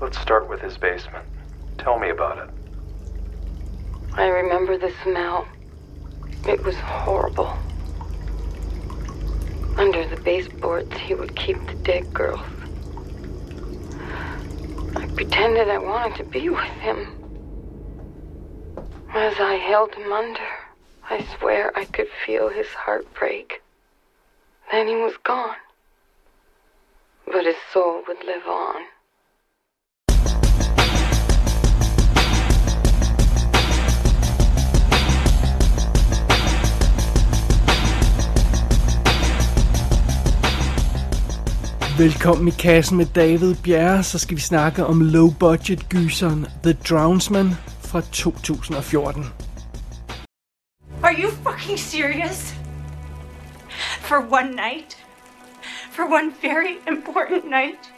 Let's start with his basement. Tell me about it. I remember the smell. It was horrible. Under the baseboards, he would keep the dead girls. I pretended I wanted to be with him. As I held him under, I swear I could feel his heart break. Then he was gone. But his soul would live on. Velkommen i kassen med David Bjerre, så skal vi snakke om low-budget gyseren The Drownsman fra 2014. Are you fucking serious? For one night? For one very important night?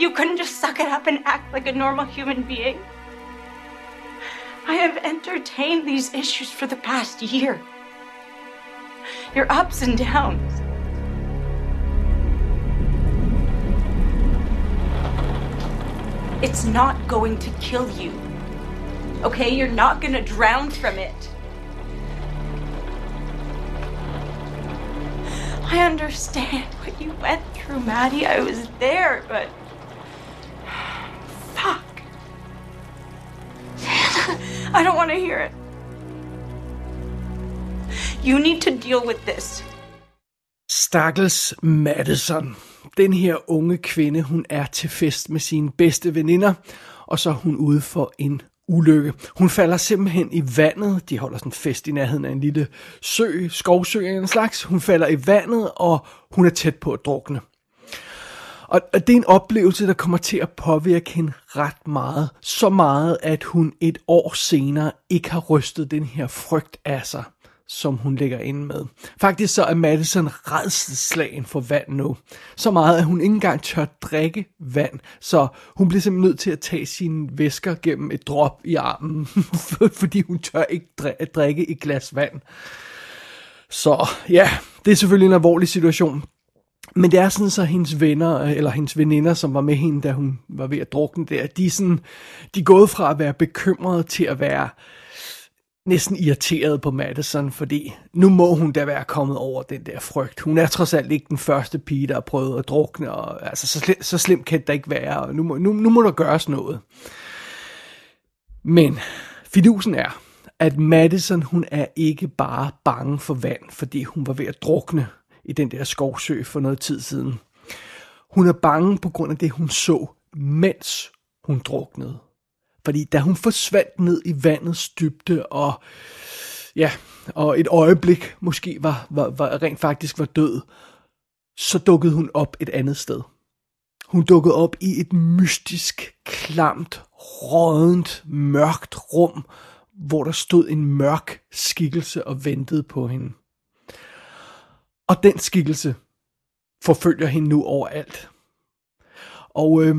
You couldn't just suck it up and act like a normal human being? I have entertained these issues for the past year. Your ups and downs. It's not going to kill you. Okay? You're not gonna drown from it. I understand what you went through, Maddie. I was there, but. Fuck. I don't want to hear it. You need to deal with this. Stakkels Madison. Den her unge kvinde, hun er til fest med sine bedste veninder, og så er hun ude for en ulykke. Hun falder simpelthen i vandet. De holder sådan en fest i nærheden af en lille sø, skovsø af en slags. Hun falder i vandet, og hun er tæt på at drukne. Og, og det er en oplevelse, der kommer til at påvirke hende ret meget. Så meget, at hun et år senere ikke har rystet den her frygt af sig som hun ligger inde med. Faktisk så er Madison redselslagen for vand nu. Så meget, at hun ikke engang tør drikke vand. Så hun bliver simpelthen nødt til at tage sine væsker gennem et drop i armen. fordi hun tør ikke drikke et glas vand. Så ja, det er selvfølgelig en alvorlig situation. Men det er sådan så hendes venner, eller hendes veninder, som var med hende, da hun var ved at drukne der, de er, sådan, de er gået fra at være bekymrede til at være næsten irriteret på Madison, fordi nu må hun da være kommet over den der frygt. Hun er trods alt ikke den første pige, der har prøvet at drukne, og altså, så, slim, så slemt kan det ikke være, og nu må, nu, nu må der gøres noget. Men fidusen er, at Madison, hun er ikke bare bange for vand, fordi hun var ved at drukne i den der skovsø for noget tid siden. Hun er bange på grund af det, hun så, mens hun druknede. Fordi da hun forsvandt ned i vandets dybde, og ja, og et øjeblik måske var, var, var rent faktisk var død, så dukkede hun op et andet sted. Hun dukkede op i et mystisk, klamt, rådent, mørkt rum, hvor der stod en mørk skikkelse og ventede på hende. Og den skikkelse forfølger hende nu overalt. Og øh,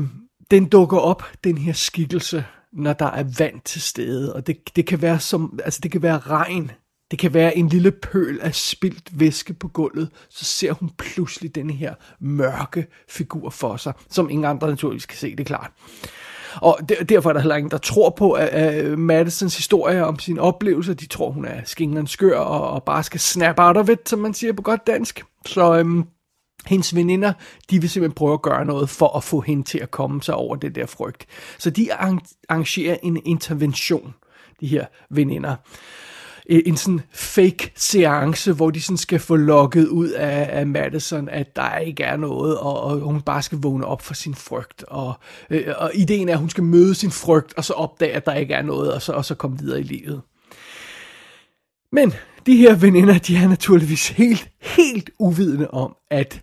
den dukker op, den her skikkelse, når der er vand til stede, og det, det kan være som, altså det kan være regn, det kan være en lille pøl af spildt væske på gulvet, så ser hun pludselig den her mørke figur for sig, som ingen andre naturligvis kan se, det er klart. Og der, derfor er der heller ingen, der tror på at, at Madisons historie om sine oplevelser. De tror, hun er skingrende skør og, og bare skal snap out of it, som man siger på godt dansk. Så øhm, hendes veninder, de vil simpelthen prøve at gøre noget for at få hende til at komme sig over det der frygt. Så de arrangerer en intervention, de her veninder. En sådan fake seance, hvor de sådan skal få lukket ud af, af Madison, at der ikke er noget, og, og hun bare skal vågne op for sin frygt. Og, øh, og ideen er, at hun skal møde sin frygt, og så opdage, at der ikke er noget, og så, og så komme videre i livet. Men de her veninder, de er naturligvis helt, helt uvidende om, at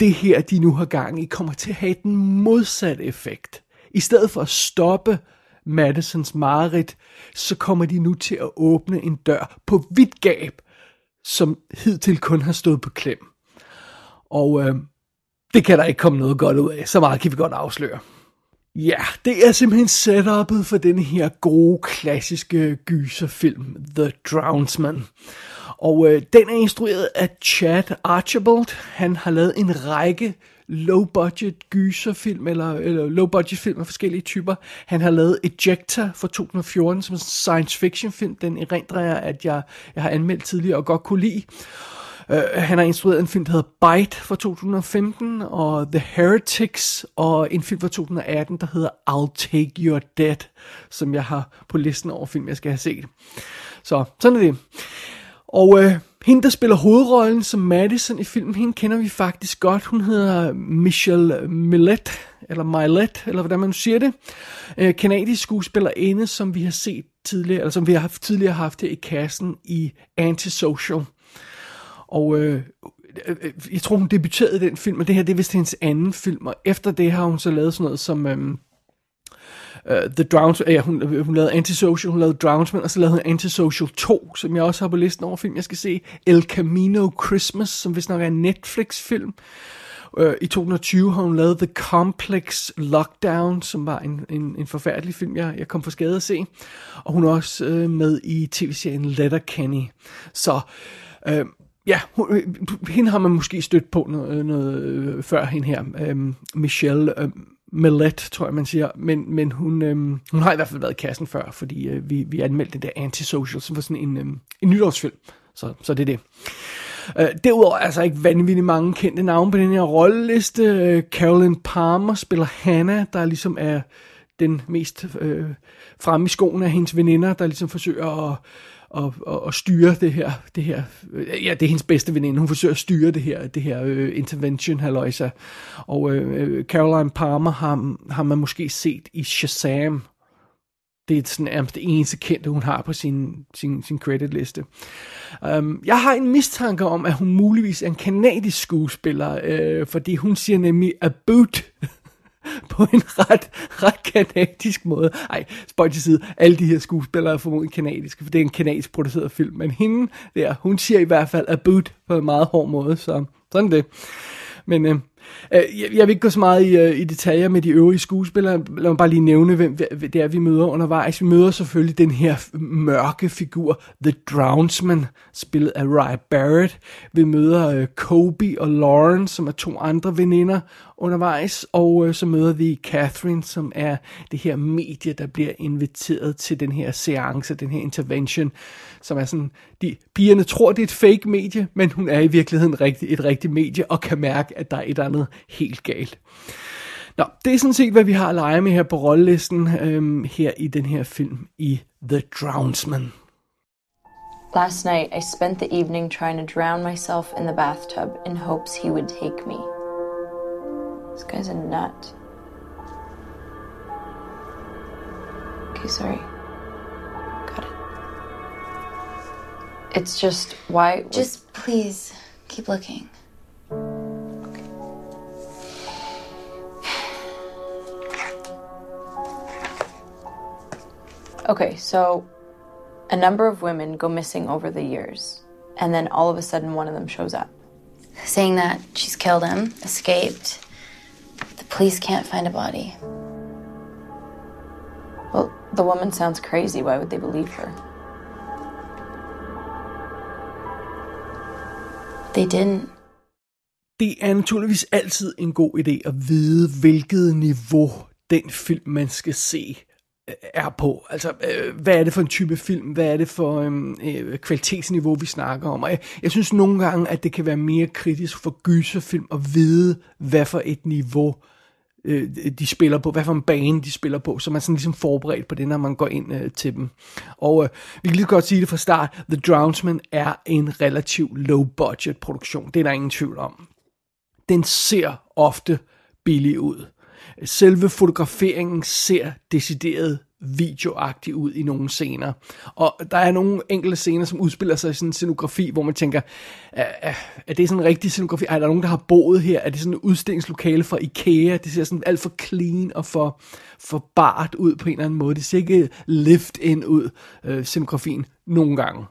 det her, de nu har gang i, kommer til at have den modsatte effekt. I stedet for at stoppe Madisons mareridt, så kommer de nu til at åbne en dør på vidt gab, som hidtil kun har stået på klem. Og øh, det kan der ikke komme noget godt ud af. Så meget kan vi godt afsløre. Ja, det er simpelthen setupet for den her gode, klassiske gyserfilm, The Drownsman. Og øh, den er instrueret af Chad Archibald. Han har lavet en række low-budget gyserfilm, eller, eller low-budget film af forskellige typer. Han har lavet Ejector fra 2014, som er en science fiction film. Den erindrer jeg, at jeg, jeg har anmeldt tidligere og godt kunne lide. Øh, han har instrueret en film, der hedder Bite fra 2015, og The Heretics, og en film fra 2018, der hedder I'll Take Your Dead, som jeg har på listen over film, jeg skal have set. Så sådan er det. Og øh, hende, der spiller hovedrollen som Madison i filmen, hende kender vi faktisk godt. Hun hedder Michelle Millet, eller Millet, eller hvordan man siger det. Øh, kanadisk skuespillerinde, som vi har set tidligere, eller som vi har haft, tidligere haft her i kassen i Antisocial. Og øh, øh, jeg tror, hun debuterede i den film, og det her det er vist hendes anden film, og efter det har hun så lavet sådan noget som... Øhm, øh, uh, The Drowns, ja, hun, øh, hun lavede Antisocial, hun lavede Drownsman, og så lavede hun Antisocial 2, som jeg også har på listen over film, jeg skal se. El Camino Christmas, som vist nok er en Netflix-film. Uh, I 2020 har hun lavet The Complex Lockdown, som var en, en, en forfærdelig film, jeg, jeg kom for skade at se. Og hun er også uh, med i tv-serien Letterkenny. Så... Uh, Ja, hun, øh, hende har man måske stødt på noget, øh, noget øh, før hende her. Øhm, Michelle øhm, Millet, tror jeg man siger, men, men hun, øhm, hun har i hvert fald været i kassen før, fordi øh, vi, vi anmeldte den der Antisocial, som var sådan en, øhm, en nytårsfilm, så, så det er det. Øh, derudover er altså ikke vanvittigt mange kendte navne på den her rolleliste. Øh, Carolyn Palmer spiller Hannah, der ligesom er den mest øh, fremme i skoen af hendes veninder, der ligesom forsøger at og, og, og styre det her, det her, ja, det er hendes bedste veninde, hun forsøger at styre det her, det her øh, intervention, halløjsa. Og øh, øh, Caroline Palmer har, har man måske set i Shazam, det er sådan nærmest det eneste kendte, hun har på sin, sin, sin creditliste. Um, jeg har en mistanke om, at hun muligvis er en kanadisk skuespiller, øh, fordi hun siger nemlig a boot på en ret, ret kanadisk måde. Ej, spøj til side, alle de her skuespillere er formodentlig kanadiske, for det er en kanadisk produceret film, men hende der, hun siger i hvert fald a boot på en meget hård måde, så sådan det. Men øh, øh jeg, jeg vil ikke gå så meget i, uh, i detaljer med de øvrige skuespillere. Lad mig bare lige nævne, hvem det er, vi møder undervejs. Vi møder selvfølgelig den her mørke figur, The Drownsman, spillet af Ryan Barrett. Vi møder uh, Kobe og Lauren, som er to andre veninder undervejs. Og øh, så møder vi Catherine, som er det her medie, der bliver inviteret til den her seance, den her intervention, som er sådan, de, pigerne tror, det er et fake medie, men hun er i virkeligheden rigtig, et rigtigt medie, og kan mærke, at der er et eller andet helt galt. Nå, det er sådan set, hvad vi har at lege med her på rollelisten, øhm, her i den her film, i The Drownsman. Last night, I spent the evening trying to drown myself in the bathtub in hopes he would take me. This guy's a nut. Okay, sorry. Got it. It's just why. Just please keep looking. Okay, so a number of women go missing over the years, and then all of a sudden one of them shows up. Saying that she's killed him, escaped. Police can't find a body. Well, the woman sounds crazy. Why would they believe her? They didn't. Det er naturligvis altid en god idé at vide, hvilket niveau den film, man skal se, øh, er på. Altså, øh, hvad er det for en type film? Hvad er det for øhm, øh, kvalitetsniveau, vi snakker om? Og jeg, jeg synes nogle gange, at det kan være mere kritisk for gyserfilm at vide, hvad for et niveau øh, de spiller på, hvad for en bane de spiller på, så man sådan ligesom forberedt på det, når man går ind øh, til dem. Og øh, vi kan lige godt sige det fra start, The Drownsman er en relativt low-budget produktion, det er der ingen tvivl om. Den ser ofte billig ud. Selve fotograferingen ser decideret videoagtig ud i nogle scener. Og der er nogle enkelte scener, som udspiller sig i sådan en scenografi, hvor man tænker, er, er det sådan en rigtig scenografi? Er der nogen, der har boet her? Er det sådan et udstillingslokale fra Ikea? Det ser sådan alt for clean og for, for bart ud på en eller anden måde. Det ser ikke lift ind ud, øh, scenografien, nogle gange.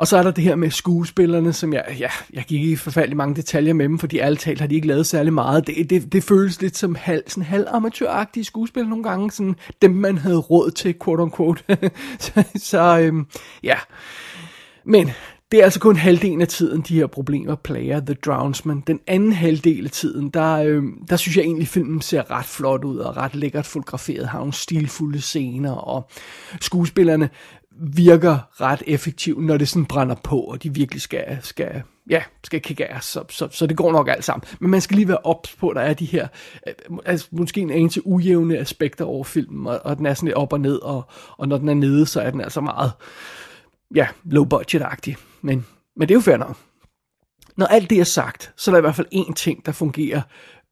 Og så er der det her med skuespillerne, som jeg, ja, jeg gik i forfærdelig mange detaljer med dem, fordi ærligt talt har de ikke lavet særlig meget. Det, det, det føles lidt som halv, sådan halv amatøragtige skuespil nogle gange, sådan dem man havde råd til, quote unquote. så så øhm, ja, men det er altså kun halvdelen af tiden, de her problemer plager The Drownsman. Den anden halvdel af tiden, der, øh, der synes jeg egentlig, filmen ser ret flot ud og ret lækkert fotograferet, har nogle stilfulde scener, og skuespillerne virker ret effektivt, når det sådan brænder på, og de virkelig skal, skal, ja, skal kigge ass, så, så, så det går nok alt sammen. Men man skal lige være ops på, at der er de her, øh, altså, måske en anelse ujævne aspekter over filmen, og, og den er sådan lidt op og ned, og, og når den er nede, så er den altså meget, ja, low budget-agtig. Men, men det er jo fair nok. Når alt det er sagt, så er der i hvert fald én ting, der fungerer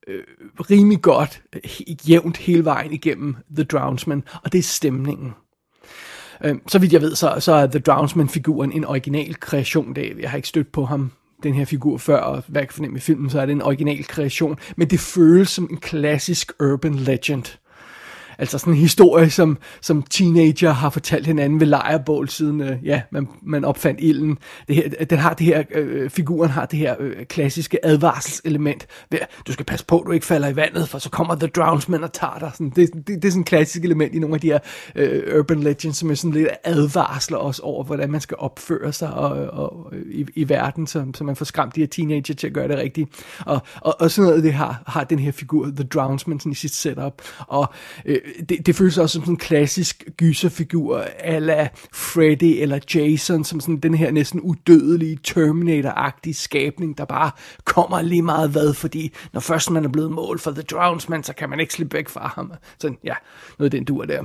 øh, rimelig godt, øh, jævnt hele vejen igennem The Drownsman, og det er stemningen. Øh, så vidt jeg ved, så, så er The Drownsman-figuren en original kreation. Det, jeg har ikke stødt på ham, den her figur før, og hvad jeg kan fornemme i filmen, så er det en original kreation. Men det føles som en klassisk urban legend. Altså sådan en historie, som, som teenager har fortalt hinanden ved lejrebål, siden øh, ja, man, man opfandt ilden. Det her, den har det her, øh, figuren har det her øh, klassiske advarselselement. Du skal passe på, at du ikke falder i vandet, for så kommer The Drownsman og tager dig. Sådan, det, det, det er sådan et klassisk element i nogle af de her øh, urban legends, som er sådan lidt advarsler også over, hvordan man skal opføre sig og, og, i, i verden, så, så man får skræmt de her teenager til at gøre det rigtigt. Og, og, og sådan noget, det har, har den her figur, The Drownsman, sådan i sit setup. Og øh, det, det føles også som sådan en klassisk gyserfigur, ala Freddy eller Jason, som sådan den her næsten udødelige Terminator-agtige skabning, der bare kommer lige meget hvad, fordi når først man er blevet mål for The Drownsman, så kan man ikke slippe væk fra ham. Sådan, ja, noget den dur der.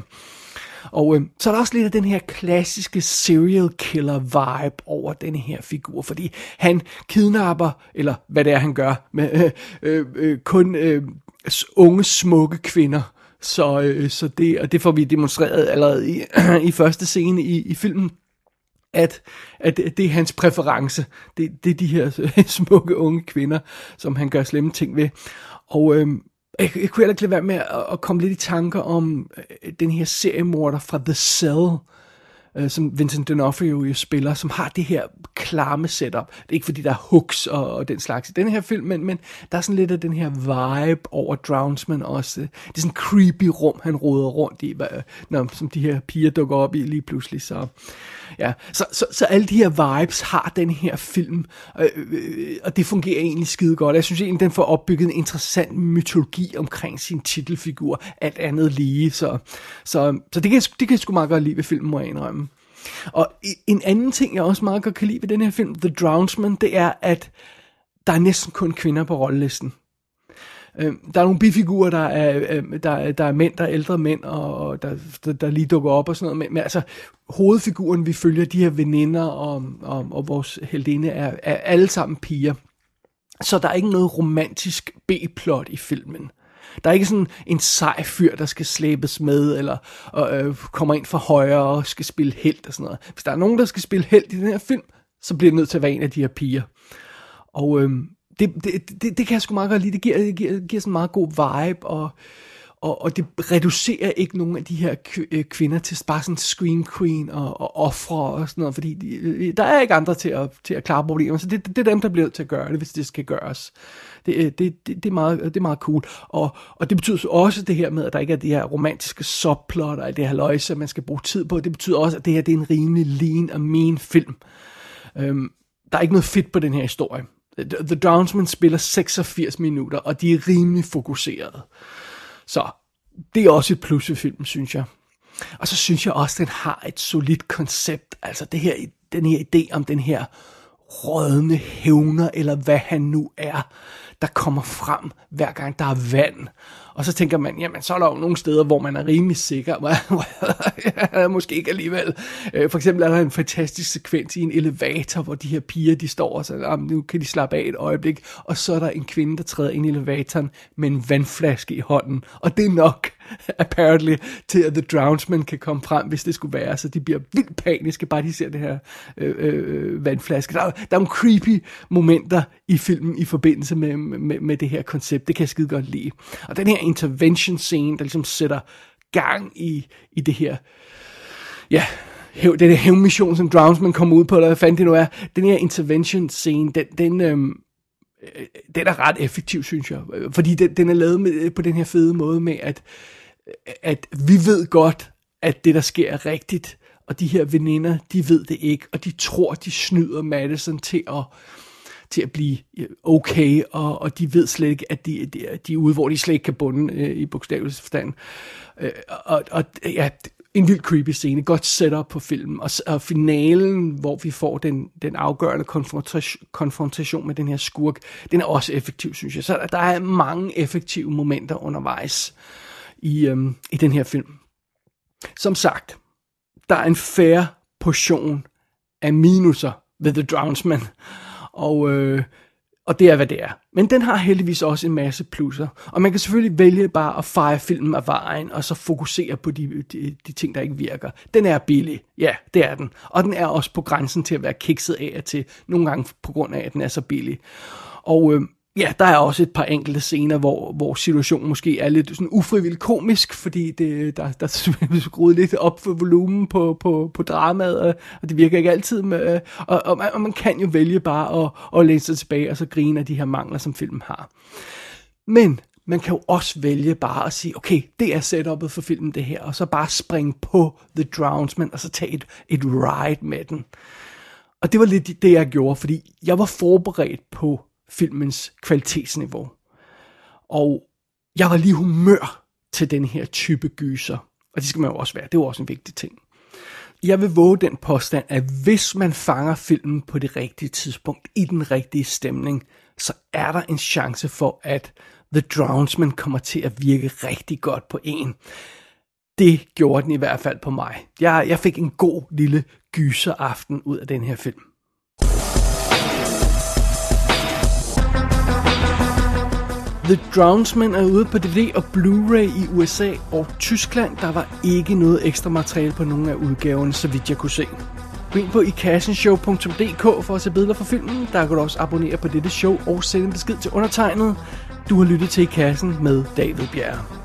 Og øh, så er der også lidt af den her klassiske serial killer vibe over den her figur, fordi han kidnapper, eller hvad det er, han gør, med øh, øh, øh, kun øh, unge, smukke kvinder, så, øh, så det, og det får vi demonstreret allerede i, i første scene i, i filmen, at, at det er hans præference. Det, det er de her smukke unge kvinder, som han gør slemme ting ved. Og øh, jeg, jeg kunne heller ikke lade være med at, at komme lidt i tanker om øh, den her seriemorder fra The Cell, øh, som Vincent D'Onofrio jo spiller, som har det her klamme setup. Det er ikke fordi, der er hooks og, og den slags i den her film, men, men der er sådan lidt af den her vibe over Drownsman også. Det er sådan en creepy rum, han råder rundt i, når, som de her piger dukker op i lige pludselig. Så, ja. så, så, så alle de her vibes har den her film, øh, øh, og det fungerer egentlig skide godt. Jeg synes egentlig, den får opbygget en interessant mytologi omkring sin titelfigur, alt andet lige. Så, så, så det, kan, det kan jeg sgu meget godt lide ved filmen, må jeg indrømme. Og en anden ting, jeg også meget godt kan lide ved den her film, The Drownsman, det er, at der er næsten kun kvinder på rollelisten. Øh, der er nogle bifigurer, der er, øh, der, der er mænd, der er ældre mænd, og der, der, der lige dukker op og sådan noget. Men, men altså, hovedfiguren, vi følger, de her veninder og, og, og vores heldinde, er, er alle sammen piger. Så der er ikke noget romantisk B-plot i filmen. Der er ikke sådan en sej fyr, der skal slæbes med, eller øh, kommer ind for højre og skal spille held og sådan noget. Hvis der er nogen, der skal spille held i den her film, så bliver det nødt til at være en af de her piger. Og øh, det, det, det, det kan jeg sgu meget godt lide. Det giver, det giver, det giver sådan en meget god vibe, og, og, og det reducerer ikke nogen af de her øh, kvinder til bare sådan scream queen og, og ofre og sådan noget, fordi de, øh, der er ikke andre til at, til at klare problemer, så det, det er dem, der bliver til at gøre det, hvis det skal gøres. Det, øh, det, det, det, er, meget, det er meget cool. Og, og det betyder så også det her med, at der ikke er de her romantiske subplot og det her løjse, man skal bruge tid på. Det betyder også, at det her det er en rimelig lean og mean film. Øhm, der er ikke noget fedt på den her historie. The Downsman spiller 86 minutter, og de er rimelig fokuseret. Så det er også et plus ved filmen, synes jeg. Og så synes jeg også, at den har et solidt koncept. Altså det her, den her idé om den her rådne hævner, eller hvad han nu er, der kommer frem, hver gang der er vand. Og så tænker man, jamen så er der jo nogle steder, hvor man er rimelig sikker, måske ikke alligevel. Øh, for eksempel er der en fantastisk sekvens i en elevator, hvor de her piger, de står og siger, nu kan de slappe af et øjeblik, og så er der en kvinde, der træder ind i elevatoren med en vandflaske i hånden, og det er nok apparently, til at The Drownsman kan komme frem, hvis det skulle være, så de bliver vildt paniske, bare de ser det her øh, øh, øh vandflaske. Der er, der er nogle creepy momenter i filmen i forbindelse med, med, med det her koncept, det kan jeg skide godt lide. Og den her intervention scene, der ligesom sætter gang i, i det her, ja, hæv, den her hævmission, som Drownsman kommer ud på, eller hvad fanden det nu er, den her intervention scene, den, den, øhm, øh, den er ret effektiv, synes jeg. Fordi den, den er lavet med, på den her fede måde med, at, at vi ved godt, at det, der sker, er rigtigt, og de her veninder, de ved det ikke, og de tror, de snyder Madison til at, til at blive øh, okay, og, og de ved slet ikke, at de, de, de er ude, hvor de slet ikke kan bunde øh, i bogstavelig forstand. Øh, og, og ja, en vild creepy scene, godt setup på filmen, og, og finalen, hvor vi får den, den afgørende konfrontation, konfrontation med den her skurk, den er også effektiv, synes jeg. Så der, der er mange effektive momenter undervejs i, øhm, i den her film. Som sagt, der er en færre portion af minuser ved The Drownsman, og øh, og det er, hvad det er. Men den har heldigvis også en masse plusser. Og man kan selvfølgelig vælge bare at fejre filmen af vejen, og så fokusere på de, de, de ting, der ikke virker. Den er billig. Ja, det er den. Og den er også på grænsen til at være kikset af og til. Nogle gange på grund af, at den er så billig. Og øh, Ja, der er også et par enkelte scener, hvor, hvor situationen måske er lidt sådan ufrivilligt komisk, fordi det, der, der er skruet lidt op for volumen på, på, på dramaet, og det virker ikke altid. Med, og, og, man, og man kan jo vælge bare at, at læne sig tilbage og så grine af de her mangler, som filmen har. Men man kan jo også vælge bare at sige, okay, det er setupet for filmen det her, og så bare springe på The Drownsman, og så tage et, et ride med den. Og det var lidt det, jeg gjorde, fordi jeg var forberedt på filmens kvalitetsniveau. Og jeg var lige humør til den her type gyser. Og det skal man jo også være. Det er jo også en vigtig ting. Jeg vil våge den påstand, at hvis man fanger filmen på det rigtige tidspunkt, i den rigtige stemning, så er der en chance for, at The Drownsman kommer til at virke rigtig godt på en. Det gjorde den i hvert fald på mig. Jeg, jeg fik en god lille gyser aften ud af den her film. The Drownsman er ude på DVD og Blu-ray i USA og Tyskland. Der var ikke noget ekstra materiale på nogen af udgaverne, så vidt jeg kunne se. Gå ind på ikassenshow.dk for at se billeder fra filmen. Der kan du også abonnere på dette show og sende en besked til undertegnet. Du har lyttet til I Kassen med David Bjerre.